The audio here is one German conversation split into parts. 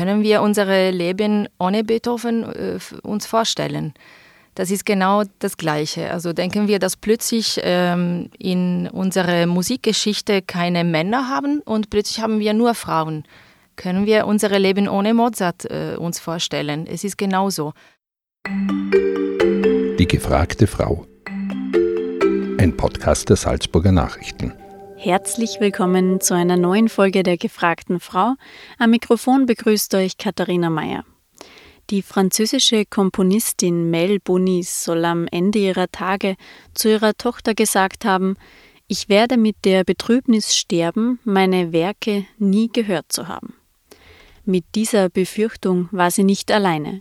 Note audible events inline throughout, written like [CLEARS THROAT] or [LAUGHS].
können wir unser Leben ohne Beethoven äh, uns vorstellen. Das ist genau das Gleiche. Also denken wir, dass plötzlich ähm, in unserer Musikgeschichte keine Männer haben und plötzlich haben wir nur Frauen. Können wir unser Leben ohne Mozart äh, uns vorstellen? Es ist genauso. Die gefragte Frau. Ein Podcast der Salzburger Nachrichten. Herzlich willkommen zu einer neuen Folge der gefragten Frau. Am Mikrofon begrüßt euch Katharina Mayer. Die französische Komponistin Mel Bonis soll am Ende ihrer Tage zu ihrer Tochter gesagt haben, ich werde mit der Betrübnis sterben, meine Werke nie gehört zu haben. Mit dieser Befürchtung war sie nicht alleine.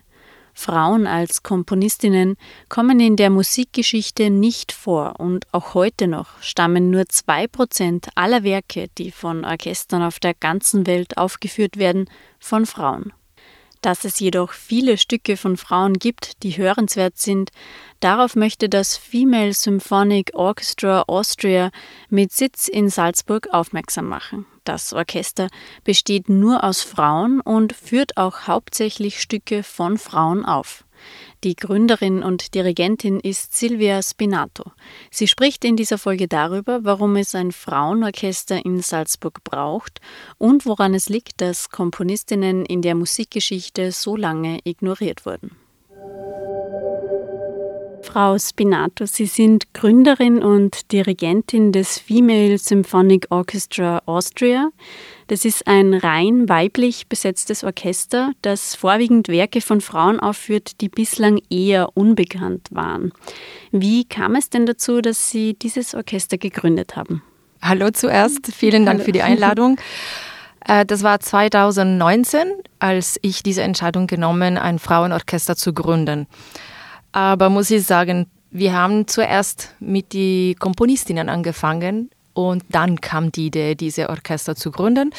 Frauen als Komponistinnen kommen in der Musikgeschichte nicht vor und auch heute noch stammen nur zwei Prozent aller Werke, die von Orchestern auf der ganzen Welt aufgeführt werden, von Frauen. Dass es jedoch viele Stücke von Frauen gibt, die hörenswert sind, darauf möchte das Female Symphonic Orchestra Austria mit Sitz in Salzburg aufmerksam machen. Das Orchester besteht nur aus Frauen und führt auch hauptsächlich Stücke von Frauen auf. Die Gründerin und Dirigentin ist Silvia Spinato. Sie spricht in dieser Folge darüber, warum es ein Frauenorchester in Salzburg braucht und woran es liegt, dass Komponistinnen in der Musikgeschichte so lange ignoriert wurden. Frau Spinato, Sie sind Gründerin und Dirigentin des Female Symphonic Orchestra Austria. Das ist ein rein weiblich besetztes Orchester, das vorwiegend Werke von Frauen aufführt, die bislang eher unbekannt waren. Wie kam es denn dazu, dass Sie dieses Orchester gegründet haben? Hallo zuerst, vielen Dank Hallo. für die Einladung. [LAUGHS] Äh, das war 2019, als ich diese Entscheidung genommen, ein Frauenorchester zu gründen. Aber muss ich sagen, wir haben zuerst mit den Komponistinnen angefangen und dann kam die Idee, diese Orchester zu gründen.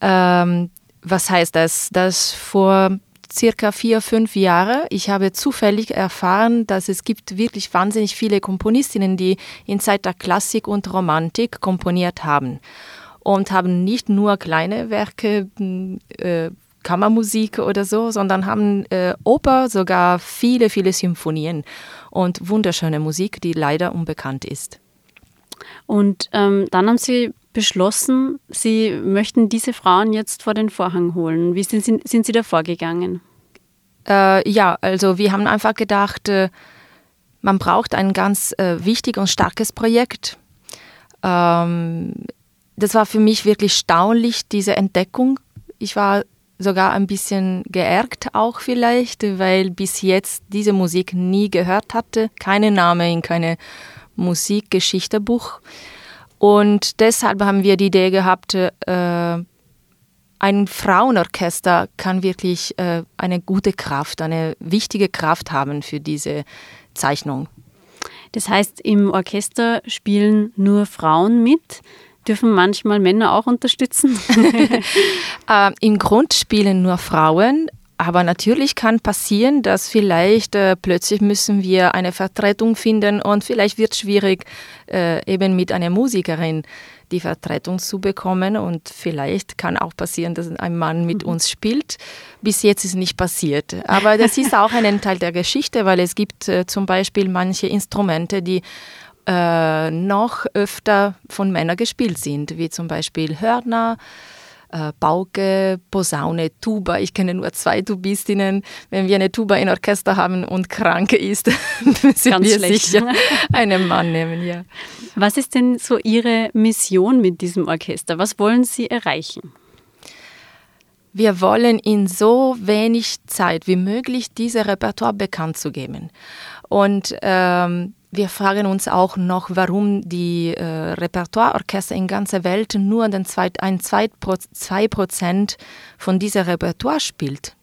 Ähm, was heißt das? Dass vor circa vier, fünf Jahren, ich habe zufällig erfahren, dass es gibt wirklich wahnsinnig viele Komponistinnen, die in Zeit der Klassik und Romantik komponiert haben und haben nicht nur kleine Werke äh, Kammermusik oder so, sondern haben äh, Oper, sogar viele, viele Symphonien und wunderschöne Musik, die leider unbekannt ist. Und ähm, dann haben Sie beschlossen, Sie möchten diese Frauen jetzt vor den Vorhang holen. Wie sind Sie, sind Sie da vorgegangen? Äh, ja, also wir haben einfach gedacht, äh, man braucht ein ganz äh, wichtiges und starkes Projekt. Ähm, das war für mich wirklich staunlich, diese Entdeckung. Ich war sogar ein bisschen geärgert auch vielleicht, weil bis jetzt diese Musik nie gehört hatte, keine Name in keine Musikgeschichtebuch. Und deshalb haben wir die Idee gehabt, äh, ein Frauenorchester kann wirklich äh, eine gute Kraft, eine wichtige Kraft haben für diese Zeichnung. Das heißt, im Orchester spielen nur Frauen mit. Dürfen manchmal Männer auch unterstützen? [LAUGHS] äh, Im Grund spielen nur Frauen, aber natürlich kann passieren, dass vielleicht äh, plötzlich müssen wir eine Vertretung finden und vielleicht wird es schwierig, äh, eben mit einer Musikerin die Vertretung zu bekommen. Und vielleicht kann auch passieren, dass ein Mann mit mhm. uns spielt. Bis jetzt ist nicht passiert. Aber das ist auch ein Teil der Geschichte, weil es gibt äh, zum Beispiel manche Instrumente, die äh, noch öfter von Männern gespielt sind, wie zum Beispiel Hörner, äh, Pauke, Posaune, Tuba. Ich kenne nur zwei Tubistinnen. Wenn wir eine Tuba in Orchester haben und krank ist, [LAUGHS] müssen Ganz wir schlecht. sicher einen Mann nehmen. Ja. Was ist denn so Ihre Mission mit diesem Orchester? Was wollen Sie erreichen? Wir wollen in so wenig Zeit wie möglich dieses Repertoire bekannt zu geben. Und ähm, wir fragen uns auch noch, warum die äh, Repertoireorchester in ganzer Welt nur den zweit, ein zwei Prozent von dieser Repertoire spielt.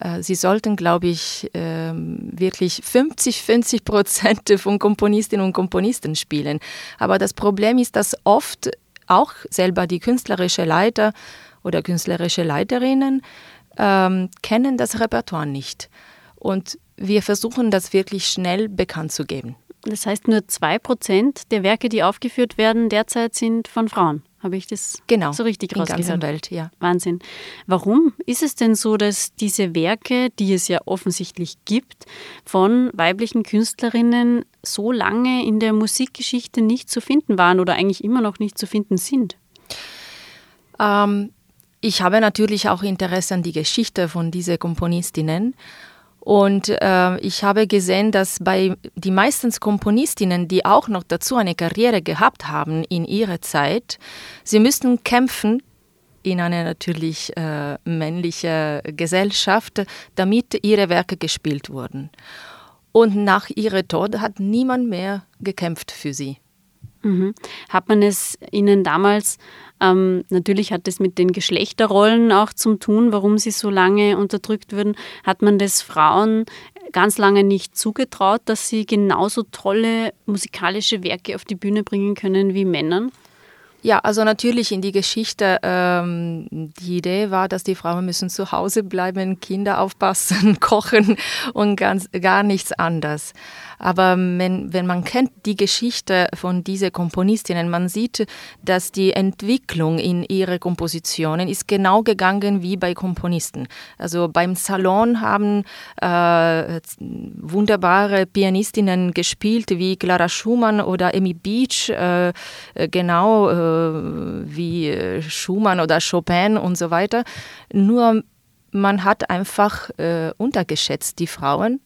Äh, sie sollten, glaube ich, äh, wirklich 50, 50 Prozent von Komponistinnen und Komponisten spielen. Aber das Problem ist, dass oft auch selber die künstlerische Leiter oder künstlerische Leiterinnen ähm, kennen das Repertoire nicht. Und wir versuchen das wirklich schnell bekannt zu geben. Das heißt, nur zwei Prozent der Werke, die aufgeführt werden, derzeit sind von Frauen. Habe ich das genau, so richtig in rausgehört? ganzen Welt, ja. Wahnsinn. Warum ist es denn so, dass diese Werke, die es ja offensichtlich gibt, von weiblichen Künstlerinnen so lange in der Musikgeschichte nicht zu finden waren oder eigentlich immer noch nicht zu finden sind? Ähm, ich habe natürlich auch Interesse an die Geschichte von diesen Komponistinnen. Und äh, ich habe gesehen, dass bei die meisten Komponistinnen, die auch noch dazu eine Karriere gehabt haben in ihrer Zeit, sie müssten kämpfen in einer natürlich äh, männlichen Gesellschaft, damit ihre Werke gespielt wurden. Und nach ihrem Tod hat niemand mehr gekämpft für sie. Mhm. Hat man es Ihnen damals, ähm, natürlich hat es mit den Geschlechterrollen auch zu tun, warum sie so lange unterdrückt wurden, hat man das Frauen ganz lange nicht zugetraut, dass sie genauso tolle musikalische Werke auf die Bühne bringen können wie Männern? Ja, also natürlich in die Geschichte, ähm, die Idee war, dass die Frauen müssen zu Hause bleiben, Kinder aufpassen, [LAUGHS] kochen und ganz, gar nichts anderes. Aber wenn, wenn man kennt die Geschichte von diesen Komponistinnen, man sieht, dass die Entwicklung in ihre Kompositionen ist genau gegangen wie bei Komponisten. Also beim Salon haben äh, wunderbare Pianistinnen gespielt wie Clara Schumann oder Amy Beach, äh, genau äh, wie Schumann oder Chopin und so weiter. Nur man hat einfach äh, untergeschätzt die Frauen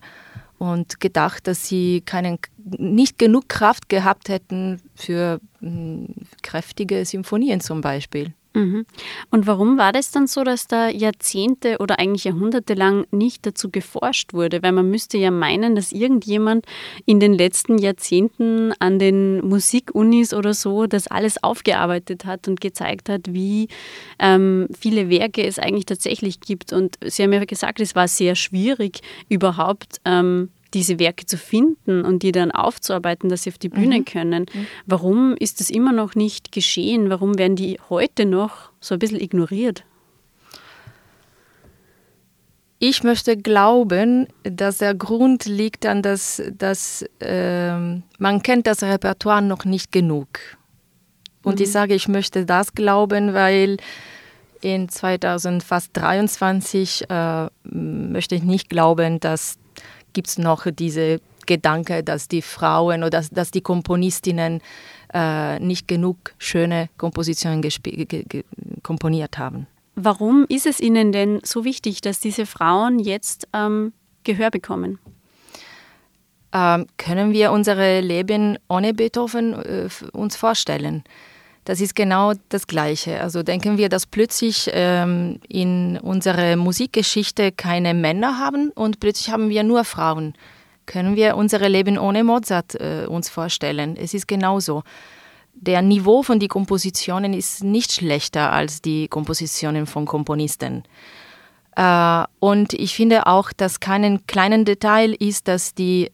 und gedacht, dass sie keinen, nicht genug Kraft gehabt hätten für mh, hm, kräftige Symphonien zum Beispiel. Mhm. Und warum war das dann so, dass da Jahrzehnte oder eigentlich Jahrhunderte lang nicht dazu geforscht wurde? Weil man müsste ja meinen, dass irgendjemand in den letzten Jahrzehnten an den Musikunis oder so das alles aufgearbeitet hat und gezeigt hat, wie ähm, viele Werke es eigentlich tatsächlich gibt. Und Sie haben ja gesagt, es war sehr schwierig, überhaupt ähm, diese Werke zu finden und die dann aufzuarbeiten, dass sie auf die Bühne mhm. können. Mhm. Warum ist das immer noch nicht geschehen? Warum werden die heute noch so ein bisschen ignoriert? Ich möchte glauben, dass der Grund liegt an, dass, dass äh, man kennt das Repertoire noch nicht genug. Und mhm. ich sage, ich möchte das glauben, weil in 2023 äh, möchte ich nicht glauben, dass gibt es noch diese Gedanke, dass die Frauen oder dass, dass die Komponistinnen äh, nicht genug schöne Kompositionen komponiert haben. Warum ist es Ihnen denn so wichtig, dass diese Frauen jetzt ähm, Gehör bekommen? Ähm, können wir unser Leben ohne Beethoven äh, uns vorstellen? Das ist genau das Gleiche. Also denken wir, dass plötzlich ähm, in unserer Musikgeschichte keine Männer haben und plötzlich haben wir nur Frauen. Können wir unser Leben ohne Mozart äh, uns vorstellen? Es ist genauso. Der Niveau von den Kompositionen ist nicht schlechter als die Kompositionen von Komponisten. Äh, und ich finde auch, dass kein kleinen Detail ist, dass die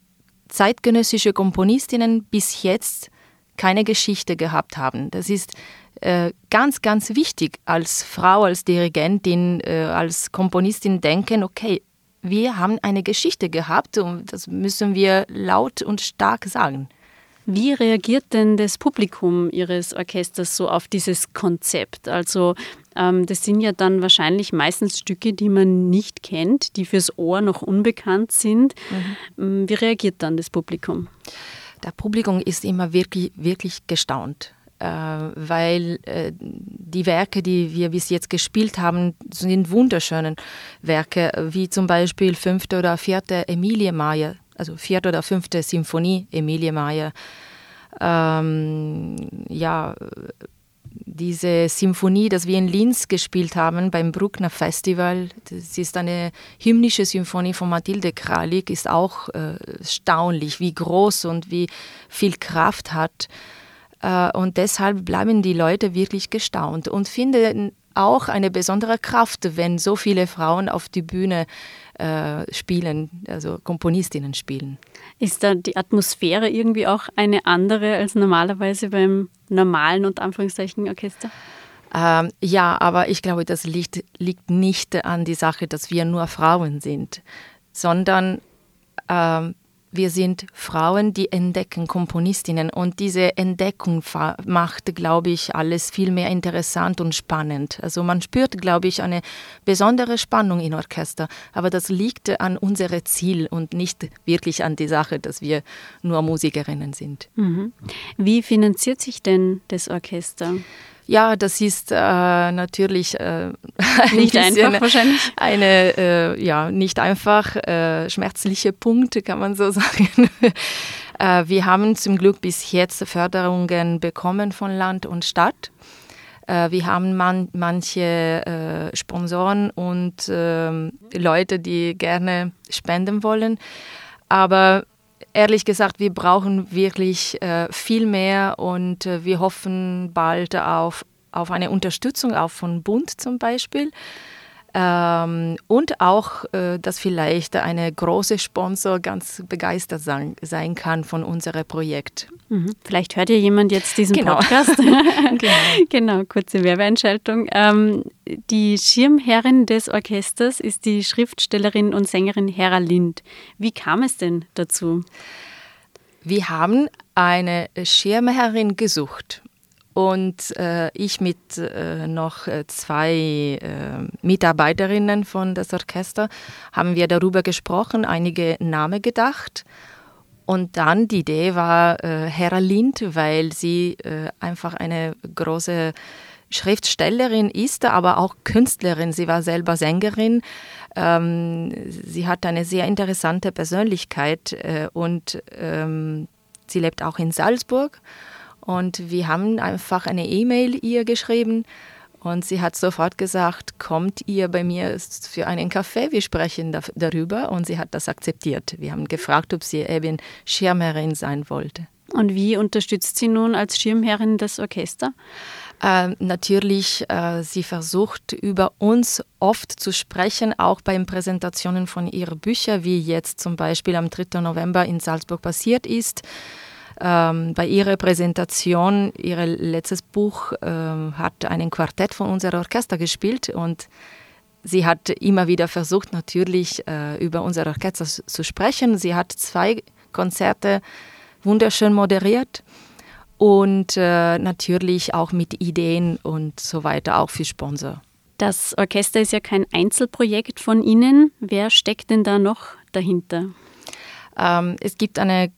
zeitgenössische Komponistinnen bis jetzt keine Geschichte gehabt haben. Das ist äh, ganz, ganz wichtig als Frau, als Dirigentin, äh, als Komponistin denken, okay, wir haben eine Geschichte gehabt und das müssen wir laut und stark sagen. Wie reagiert denn das Publikum Ihres Orchesters so auf dieses Konzept? Also ähm, das sind ja dann wahrscheinlich meistens Stücke, die man nicht kennt, die fürs Ohr noch unbekannt sind. Mhm. Ähm, wie reagiert dann das Publikum? Das Publikum ist immer wirklich, wirklich gestaunt, äh, weil äh, die Werke, die wir bis jetzt gespielt haben, sind wunderschöne Werke, wie zum Beispiel fünfte oder vierte Emilie Mayer, also vierte oder fünfte Symphonie Emilie Mayer. Ähm, ja, diese Symphonie, das wir in Linz gespielt haben beim Bruckner Festival, das ist eine hymnische Symphonie von Mathilde Kralik, ist auch äh, erstaunlich, wie groß und wie viel Kraft hat. Äh, und deshalb bleiben die Leute wirklich gestaunt und finden auch eine besondere Kraft, wenn so viele Frauen auf die Bühne äh, spielen, also Komponistinnen spielen. Ist da die Atmosphäre irgendwie auch eine andere als normalerweise beim normalen und Anführungszeichen Orchester? Ähm, ja, aber ich glaube, das liegt, liegt nicht an die Sache, dass wir nur Frauen sind, sondern ähm, wir sind Frauen, die entdecken Komponistinnen und diese Entdeckung macht, glaube ich, alles viel mehr interessant und spannend. Also man spürt, glaube ich, eine besondere Spannung im Orchester, aber das liegt an unserem Ziel und nicht wirklich an die Sache, dass wir nur Musikerinnen sind. Mhm. Wie finanziert sich denn das Orchester? Ja, das ist äh, natürlich äh, [LAUGHS] nicht einfach wahrscheinlich. Eine äh, ja nicht einfach äh, schmerzliche Punkte, kann man so [LAUGHS] sagen. Äh, wir haben zum Glück bis jetzt Förderungen bekommen von Land und Stadt. Äh, wir haben man, manche Sponsoren und ähm, Leute, die gerne spenden wollen. Aber ehrlich gesagt, wir brauchen wirklich äh, viel mehr und äh, wir hoffen bald auf, auf eine Unterstützung auch von Bund zum Beispiel. Ähm, und auch, äh, dass vielleicht eine große Sponsor ganz begeistert sein, sein kann von unserem Projekt. Mhm. Vielleicht hört ja jemand jetzt diesen genau. Podcast. [LAUGHS] [LAUGHS] genau. genau. kurze Werbeeinschaltung. Ähm, die Schirmherrin des Orchesters ist die Schriftstellerin und Sängerin Hera Lind. Wie kam es denn dazu? Wir haben eine Schirmherrin gesucht und äh, ich mit äh, noch äh, zwei äh, Mitarbeiterinnen von das Orchester haben wir darüber gesprochen, einige Namen gedacht. Und dann die Idee war äh, Hera Lind, weil sie äh, einfach eine große Schriftstellerin ist, aber auch Künstlerin. Sie war selber Sängerin. Ähm, sie hat eine sehr interessante Persönlichkeit äh, und ähm, sie lebt auch in Salzburg. Und wir haben einfach eine E-Mail ihr geschrieben und sie hat sofort gesagt, kommt ihr bei mir für einen Kaffee, wir sprechen da, darüber. Und sie hat das akzeptiert. Wir haben gefragt, ob sie eben Schirmherrin sein wollte. Und wie unterstützt sie nun als Schirmherrin das Orchester? Äh, natürlich, äh, sie versucht über uns oft zu sprechen, auch bei Präsentationen von ihren Büchern, wie jetzt zum Beispiel am 3. November in Salzburg passiert ist. Ähm, bei ihrer Präsentation, ihr letztes Buch äh, hat einen Quartett von unserem Orchester gespielt und sie hat immer wieder versucht, natürlich äh, über unser Orchester zu sprechen. Sie hat zwei Konzerte wunderschön moderiert und äh, natürlich auch mit Ideen und so weiter, auch für Sponsor. Das Orchester ist ja kein Einzelprojekt von Ihnen. Wer steckt denn da noch dahinter? Ähm, es gibt eine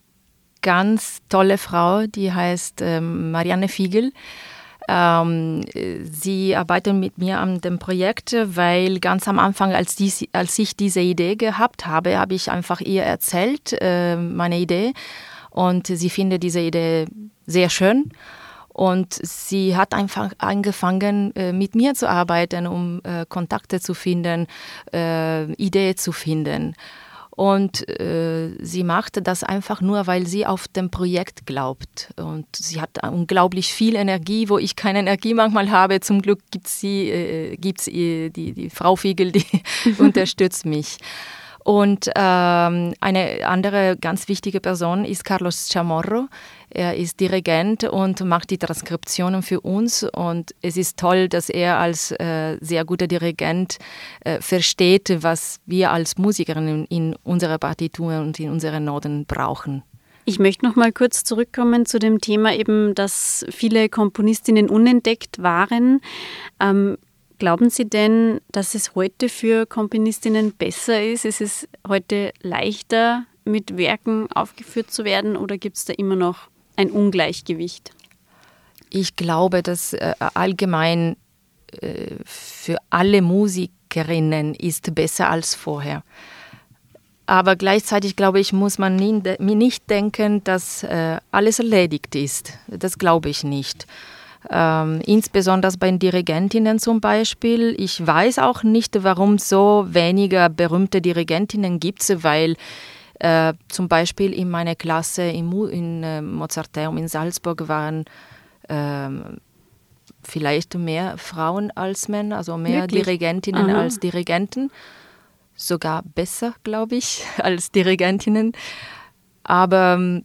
ganz tolle Frau, die heißt ähm, Marianne Fiegel. Ähm, sie arbeitet mit mir an dem Projekt, weil ganz am Anfang, als, die, als ich diese Idee gehabt habe, habe ich einfach ihr erzählt, äh, meine Idee. Und sie findet diese Idee sehr schön. Und sie hat einfach angefangen, äh, mit mir zu arbeiten, um äh, Kontakte zu finden, äh, Ideen zu finden. Und äh, sie machte das einfach nur, weil sie auf dem Projekt glaubt. Und sie hat unglaublich viel Energie, wo ich keine Energie manchmal habe. Zum Glück gibt es äh, gibt's, die, die Frau Fiegel, die [LAUGHS] [LAUGHS] unterstützt mich. Und ähm, eine andere ganz wichtige Person ist Carlos Chamorro. Er ist Dirigent und macht die Transkriptionen für uns. Und es ist toll, dass er als äh, sehr guter Dirigent äh, versteht, was wir als Musikerinnen in unserer Partitur und in unseren Noten brauchen. Ich möchte noch mal kurz zurückkommen zu dem Thema eben, dass viele Komponistinnen unentdeckt waren. Ähm, Glauben Sie denn, dass es heute für Komponistinnen besser ist? Ist es heute leichter, mit Werken aufgeführt zu werden oder gibt es da immer noch ein Ungleichgewicht? Ich glaube, dass äh, allgemein äh, für alle Musikerinnen ist besser als vorher. Aber gleichzeitig glaube ich, muss man nie, nicht denken, dass äh, alles erledigt ist. Das glaube ich nicht. Ähm, insbesondere bei den Dirigentinnen zum Beispiel. Ich weiß auch nicht, warum so weniger berühmte Dirigentinnen gibt, weil äh, zum Beispiel in meiner Klasse im in äh, Mozarteum in Salzburg waren äh, vielleicht mehr Frauen als Männer, also mehr Wirklich? Dirigentinnen Aha. als Dirigenten. Sogar besser, glaube ich, [LAUGHS] als Dirigentinnen. Aber ähm,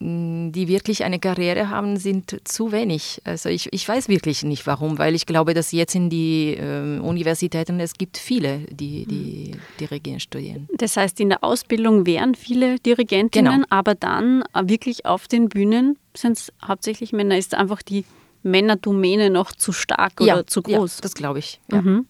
die wirklich eine Karriere haben, sind zu wenig. Also ich, ich weiß wirklich nicht warum, weil ich glaube, dass jetzt in die äh, Universitäten es gibt viele, die, die Dirigieren studieren. Das heißt, in der Ausbildung wären viele Dirigentinnen, genau. aber dann wirklich auf den Bühnen sind es hauptsächlich Männer. Ist einfach die Männerdomäne noch zu stark oder ja, zu groß? Ja, das glaube ich. Ja. Mhm.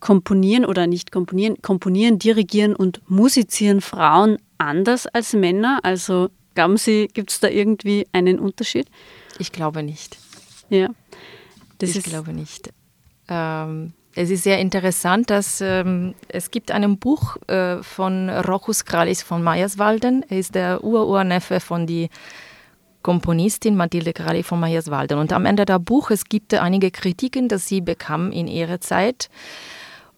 Komponieren oder nicht komponieren, komponieren, dirigieren und musizieren Frauen anders als Männer? Also Glauben Sie, gibt es da irgendwie einen Unterschied? Ich glaube nicht. Ja. Das ich glaube nicht. Ähm, es ist sehr interessant, dass ähm, es gibt ein Buch äh, von Rochus Kralis von Meyerswalden. Er ist der Ururneffe von die Komponistin Mathilde Krali von Meyerswalden. Und am Ende der Buch, es gibt einige Kritiken, dass sie bekam in ihrer Zeit.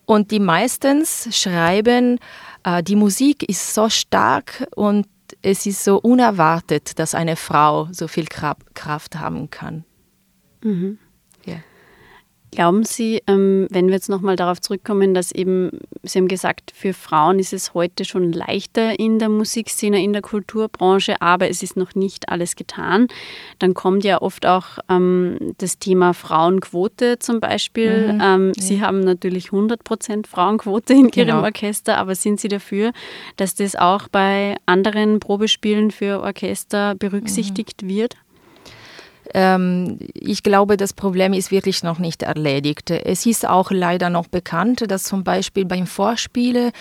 Und die meistens schreiben, äh, die Musik ist so stark und es ist so unerwartet, dass eine Frau so viel Kraft haben kann. Mhm. Ja. Glauben Sie, ähm, wenn wir jetzt nochmal darauf zurückkommen, dass eben, Sie haben gesagt, für Frauen ist es heute schon leichter in der Musikszene, in der Kulturbranche, aber es ist noch nicht alles getan. Dann kommt ja oft auch ähm, das Thema Frauenquote zum Beispiel. Mhm. Ähm, ja. Sie haben natürlich 100 Prozent Frauenquote in genau. Ihrem Orchester, aber sind Sie dafür, dass das auch bei anderen Probespielen für Orchester berücksichtigt mhm. wird? Ähm, ich glaube, das Problem ist wirklich noch nicht erledigt. Es ist auch leider noch bekannt, dass zum Beispiel beim Vorspiele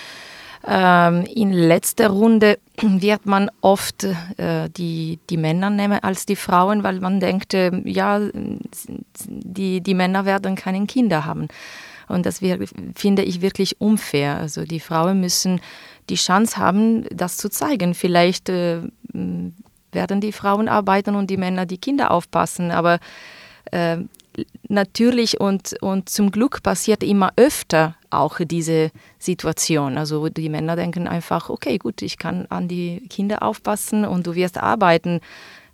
ähm, in letzter Runde [CLEARS THROAT] wird man oft äh, die, die Männer nehmen als die Frauen, weil man denkt, äh, ja, die, die Männer werden keine Kinder haben. Und das wir, finde ich wirklich unfair. Also die Frauen müssen die Chance haben, das zu zeigen. Vielleicht äh, werden die Frauen arbeiten und die Männer die Kinder aufpassen. Aber äh, natürlich und, und zum Glück passiert immer öfter auch diese Situation. Also die Männer denken einfach, okay, gut, ich kann an die Kinder aufpassen und du wirst arbeiten.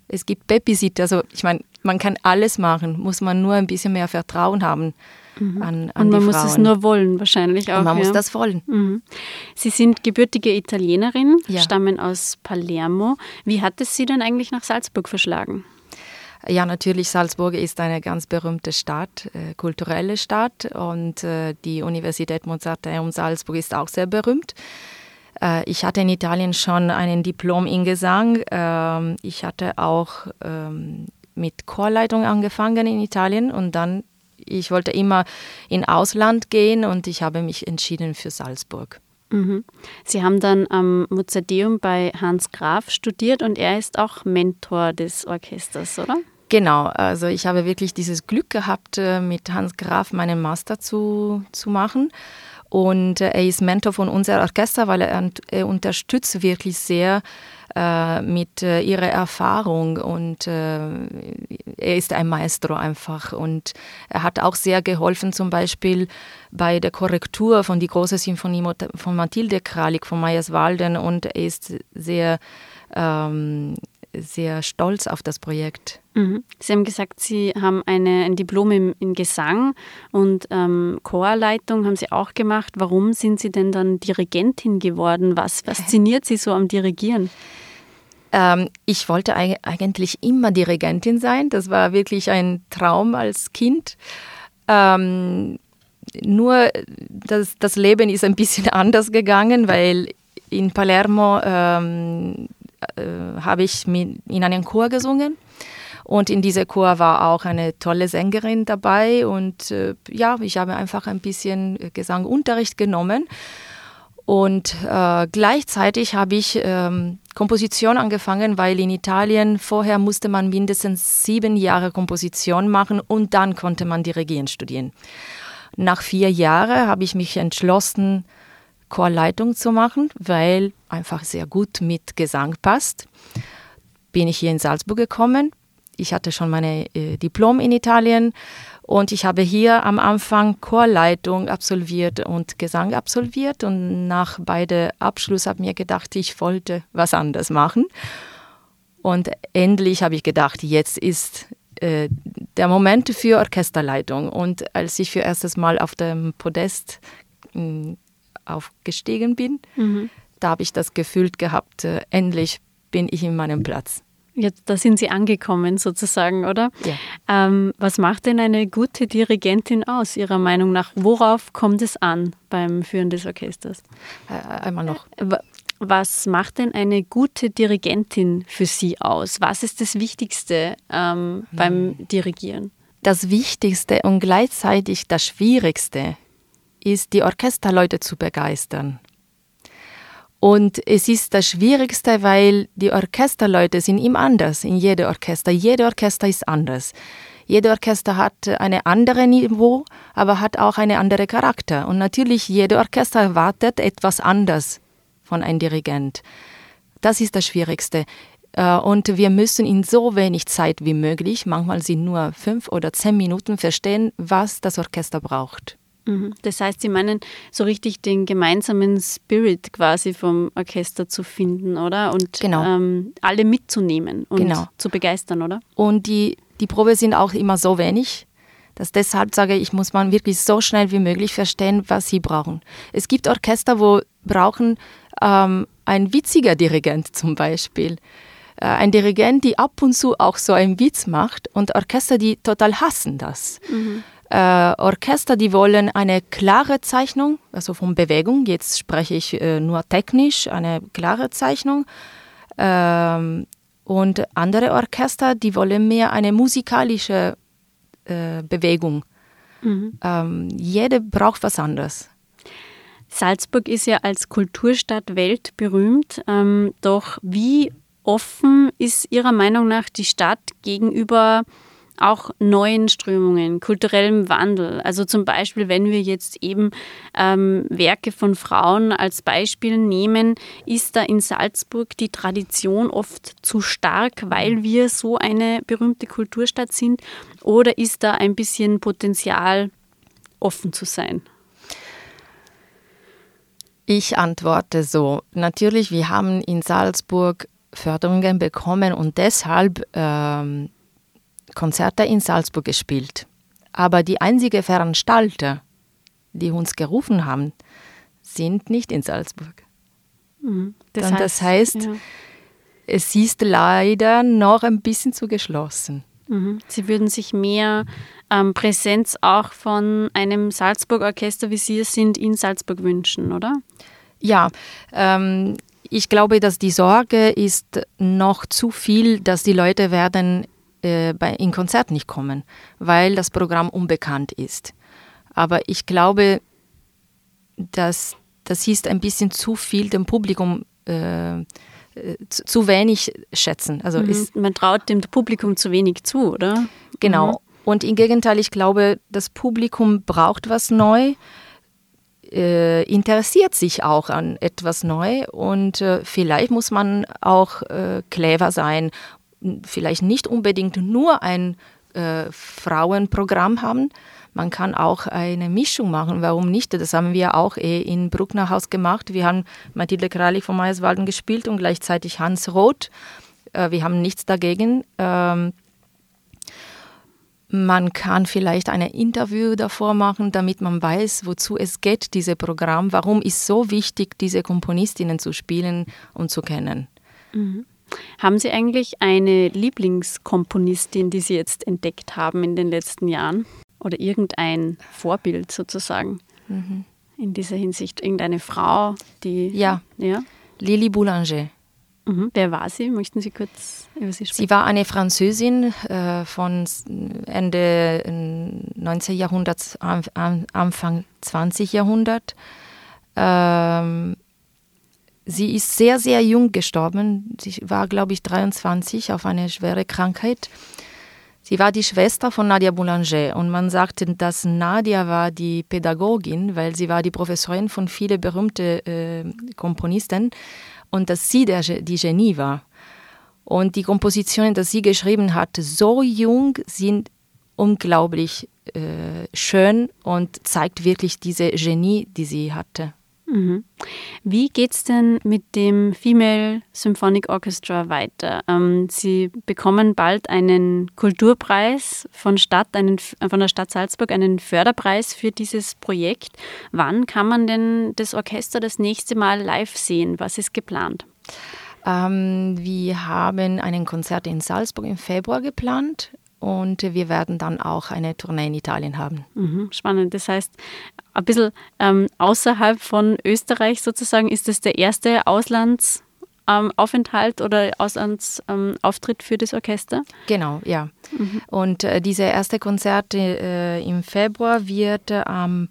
Es gibt Babysitter, also ich meine, man kann alles machen, muss man nur ein bisschen mehr Vertrauen haben. Mhm. An, an und man muss es nur wollen, wahrscheinlich auch. Und man ja. muss das wollen. Mhm. Sie sind gebürtige Italienerin, ja. stammen aus Palermo. Wie hat es Sie denn eigentlich nach Salzburg verschlagen? Ja, natürlich, Salzburg ist eine ganz berühmte Stadt, äh, kulturelle Stadt und äh, die Universität Mozarteum Salzburg ist auch sehr berühmt. Äh, ich hatte in Italien schon ein Diplom in Gesang. Ähm, ich hatte auch ähm, mit Chorleitung angefangen in Italien und dann ich wollte immer in Ausland gehen und ich habe mich entschieden für Salzburg. Mhm. Sie haben dann am Mozarteum bei Hans Graf studiert und er ist auch Mentor des Orchesters, oder? Genau, also ich habe wirklich dieses Glück gehabt, äh, mit Hans Graf meinen Master zu, zu machen. Und äh, er ist Mentor von unserem Orchester, weil er, er unterstützt wirklich sehr äh, mit äh, ihrer Erfahrung. Und äh, er ist ein Maestro einfach. Und er hat auch sehr geholfen zum Beispiel bei der Korrektur von die große Sinfonie von Mathilde Kralik von Meyerswalden und er ist sehr ähm, sehr stolz auf das Projekt. Mhm. Sie haben gesagt, Sie haben eine, ein Diplom im, in Gesang und ähm, Chorleitung haben Sie auch gemacht. Warum sind Sie denn dann Dirigentin geworden? Was fasziniert Sie so am Dirigieren? Ähm, ich wollte eigentlich immer Dirigentin sein. Das war wirklich ein Traum als Kind. Ähm, nur das, das Leben ist ein bisschen [LAUGHS] anders gegangen, weil in Palermo ähm, äh, habe ich mit, in einem Chor gesungen. Und in dieser Chor war auch eine tolle Sängerin dabei. Und äh, ja, ich habe einfach ein bisschen Gesangunterricht genommen. Und äh, gleichzeitig habe ich ähm, Komposition angefangen, weil in Italien vorher musste man mindestens sieben Jahre Komposition machen und dann konnte man dirigieren studieren. Nach vier Jahren habe ich mich entschlossen, Chorleitung zu machen, weil einfach sehr gut mit Gesang passt. Bin ich hier in Salzburg gekommen. Ich hatte schon meine äh, Diplom in Italien und ich habe hier am Anfang Chorleitung absolviert und Gesang absolviert. Und nach beide Abschluss habe mir gedacht, ich wollte was anderes machen. Und endlich habe ich gedacht, jetzt ist äh, der Moment für Orchesterleitung. Und als ich für erstes Mal auf dem Podest äh, aufgestiegen bin, mhm. da habe ich das Gefühl gehabt, äh, endlich bin ich in meinem Platz. Jetzt, da sind Sie angekommen sozusagen, oder? Ja. Ähm, was macht denn eine gute Dirigentin aus, Ihrer Meinung nach? Worauf kommt es an beim Führen des Orchesters? Äh, einmal noch. Äh, was macht denn eine gute Dirigentin für Sie aus? Was ist das Wichtigste ähm, beim hm. Dirigieren? Das Wichtigste und gleichzeitig das Schwierigste ist, die Orchesterleute zu begeistern. Und es ist das Schwierigste, weil die Orchesterleute sind immer anders in jedem Orchester. Jede Orchester ist anders. Jede Orchester hat ein anderes Niveau, aber hat auch einen anderen Charakter. Und natürlich, jede Orchester erwartet etwas anders von einem Dirigent. Das ist das Schwierigste. Äh, und wir müssen in so wenig Zeit wie möglich, manchmal sind nur fünf oder zehn Minuten, verstehen, was das Orchester braucht. Mhm. Das heißt, Sie meinen so richtig den gemeinsamen Spirit quasi vom Orchester zu finden, oder? Und genau. ähm, alle mitzunehmen und genau. zu begeistern, oder? Und die, die Probe sind auch immer so wenig, dass deshalb sage ich, muss man wirklich so schnell wie möglich verstehen, was sie brauchen. Es gibt Orchester, wo brauchen ähm, ein witziger Dirigent zum Beispiel. Äh, ein Dirigent, die ab und zu auch so einen Witz macht und Orchester, die total hassen das. Mhm äh, Orchester, die wollen eine klare Zeichnung, also von Bewegung, jetzt spreche ich äh, nur technisch, eine klare Zeichnung. Ähm, und andere Orchester, die wollen mehr eine musikalische äh, Bewegung. Mhm. Ähm, jede braucht was anderes. Salzburg ist ja als Kulturstadt weltberühmt, ähm, doch wie offen ist Ihrer Meinung nach die Stadt gegenüber auch neuen Strömungen, kulturellem Wandel. Also zum Beispiel, wenn wir jetzt eben ähm, Werke von Frauen als Beispiel nehmen, ist da in Salzburg die Tradition oft zu stark, weil wir so eine berühmte Kulturstadt sind? Oder ist da ein bisschen Potenzial, offen zu sein? Ich antworte so. Natürlich, wir haben in Salzburg Förderungen bekommen und deshalb ähm, Konzerte in Salzburg gespielt. Aber die einzigen Veranstalter, die uns gerufen haben, sind nicht in Salzburg. Mhm. Das, heißt, das heißt, ja. es ist leider noch ein bisschen zu geschlossen. Mhm. Sie würden sich mehr ähm, Präsenz auch von einem Salzburg-Orchester, wie Sie es sind, in Salzburg wünschen, oder? Ja, ähm, ich glaube, dass die Sorge ist noch zu viel, dass die Leute werden äh, bei, in Konzert nicht kommen, weil das Programm unbekannt ist. Aber ich glaube, dass das ist ein bisschen zu viel dem Publikum äh, zu, zu, wenig schätzen. Also mhm. ist, man traut dem Publikum zu wenig zu, oder? Genau. Mhm. Und im Gegenteil, ich glaube, das Publikum braucht was neu, äh, interessiert sich auch an etwas neu und äh, vielleicht muss man auch äh, clever sein vielleicht nicht unbedingt nur ein äh, Frauenprogramm haben. Man kann auch eine Mischung machen. Warum nicht? Das haben wir auch eh in Brucknerhaus gemacht. Wir haben Mathilde Kralik von Meyerswalden gespielt und gleichzeitig Hans Roth. Äh, wir haben nichts dagegen. Ähm, man kann vielleicht ein Interview davor machen, damit man weiß, wozu es geht, dieses Programm. Warum ist so wichtig, diese Komponistinnen zu spielen und zu kennen. Mhm. Haben Sie eigentlich eine Lieblingskomponistin, die Sie jetzt entdeckt haben in den letzten Jahren? Oder irgendein Vorbild sozusagen mhm. in dieser Hinsicht? Irgendeine Frau, die. Ja. ja? Lili Boulanger. Mhm. Wer war sie? Möchten Sie kurz über sie sprechen? Sie war eine Französin äh, von Ende 19. Jahrhunderts, Anfang 20. Jahrhundert. Ähm, Sie ist sehr, sehr jung gestorben. Sie war, glaube ich, 23 auf eine schwere Krankheit. Sie war die Schwester von Nadia Boulanger und man sagte, dass Nadia war die Pädagogin, weil sie war die Professorin von vielen berühmten äh, Komponisten und dass sie der, die Genie war. Und die Kompositionen, die sie geschrieben hat, so jung, sind unglaublich äh, schön und zeigt wirklich diese Genie, die sie hatte. Mhm. Wie es denn mit dem Female Symphonic Orchestra weiter? Ähm, Sie bekommen bald einen Kulturpreis von, Stadt, einen, von der Stadt Salzburg, einen Förderpreis für dieses Projekt. Wann kann man denn das Orchester das nächste Mal live sehen? Was ist geplant? Ähm, wir haben einen Konzert in Salzburg im Februar geplant und wir werden dann auch eine Tournee in Italien haben. Mhm, spannend. Das heißt, ein bisschen ähm, außerhalb von Österreich sozusagen ist es der erste Auslandsaufenthalt ähm, oder Auslandsauftritt ähm, für das Orchester? Genau, ja. Mhm. Und äh, diese erste Konzert äh, im Februar wird am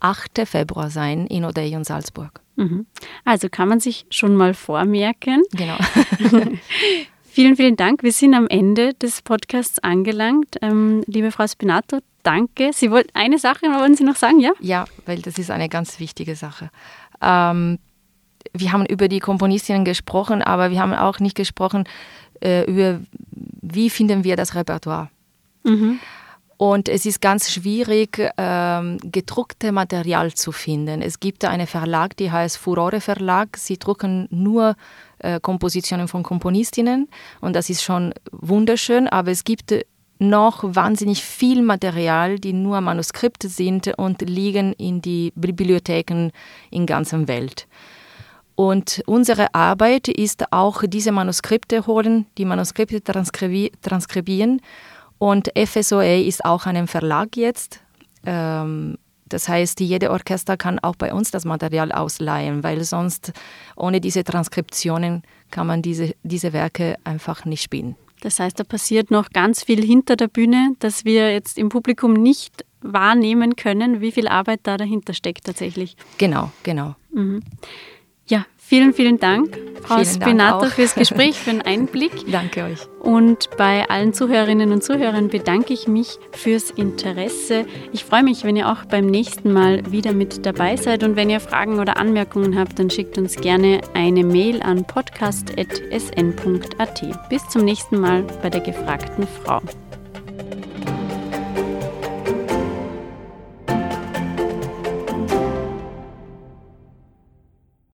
8. Februar sein in Odeon Salzburg. Mhm. Also kann man sich schon mal vormerken. Genau. [LAUGHS] [LAUGHS] vielen, vielen Dank. Wir sind am Ende des Podcasts angelangt. Ähm, liebe Frau Spinato, danke. Sie wollten eine Sache, wollen Sie noch sagen, ja? Ja, weil das ist eine ganz wichtige Sache. Ähm, wir haben über die Komponistinnen gesprochen, aber wir haben auch nicht gesprochen äh, über, wie finden wir das Repertoire. Mhm. Und es ist ganz schwierig, ähm, gedruckte Material zu finden. Es gibt einen Verlag, die heißt Furore Verlag. Sie drucken nur äh, Kompositionen von Komponistinnen und das ist schon wunderschön, aber es gibt noch wahnsinnig viel Material, die nur Manuskripte sind und liegen in die Bibliotheken in ganzer Welt. Und unsere Arbeit ist auch diese Manuskripte holen, die Manuskripte transkribi transkribieren und FSOA ist auch ein Verlag jetzt. Ähm, das heißt, jede Orchester kann auch bei uns das Material ausleihen, weil sonst ohne diese Transkriptionen kann man diese, diese Werke einfach nicht spielen. Das heißt, da passiert noch ganz viel hinter der Bühne, das wir jetzt im Publikum nicht wahrnehmen können, wie viel Arbeit da dahinter steckt tatsächlich. Genau, genau. Mhm. Vielen, vielen Dank, Frau vielen Spinato, Dank fürs Gespräch, für den [LAUGHS] Einblick. Danke euch. Und bei allen Zuhörerinnen und Zuhörern bedanke ich mich fürs Interesse. Ich freue mich, wenn ihr auch beim nächsten Mal wieder mit dabei seid. Und wenn ihr Fragen oder Anmerkungen habt, dann schickt uns gerne eine Mail an podcast.sn.at. Bis zum nächsten Mal bei der gefragten Frau.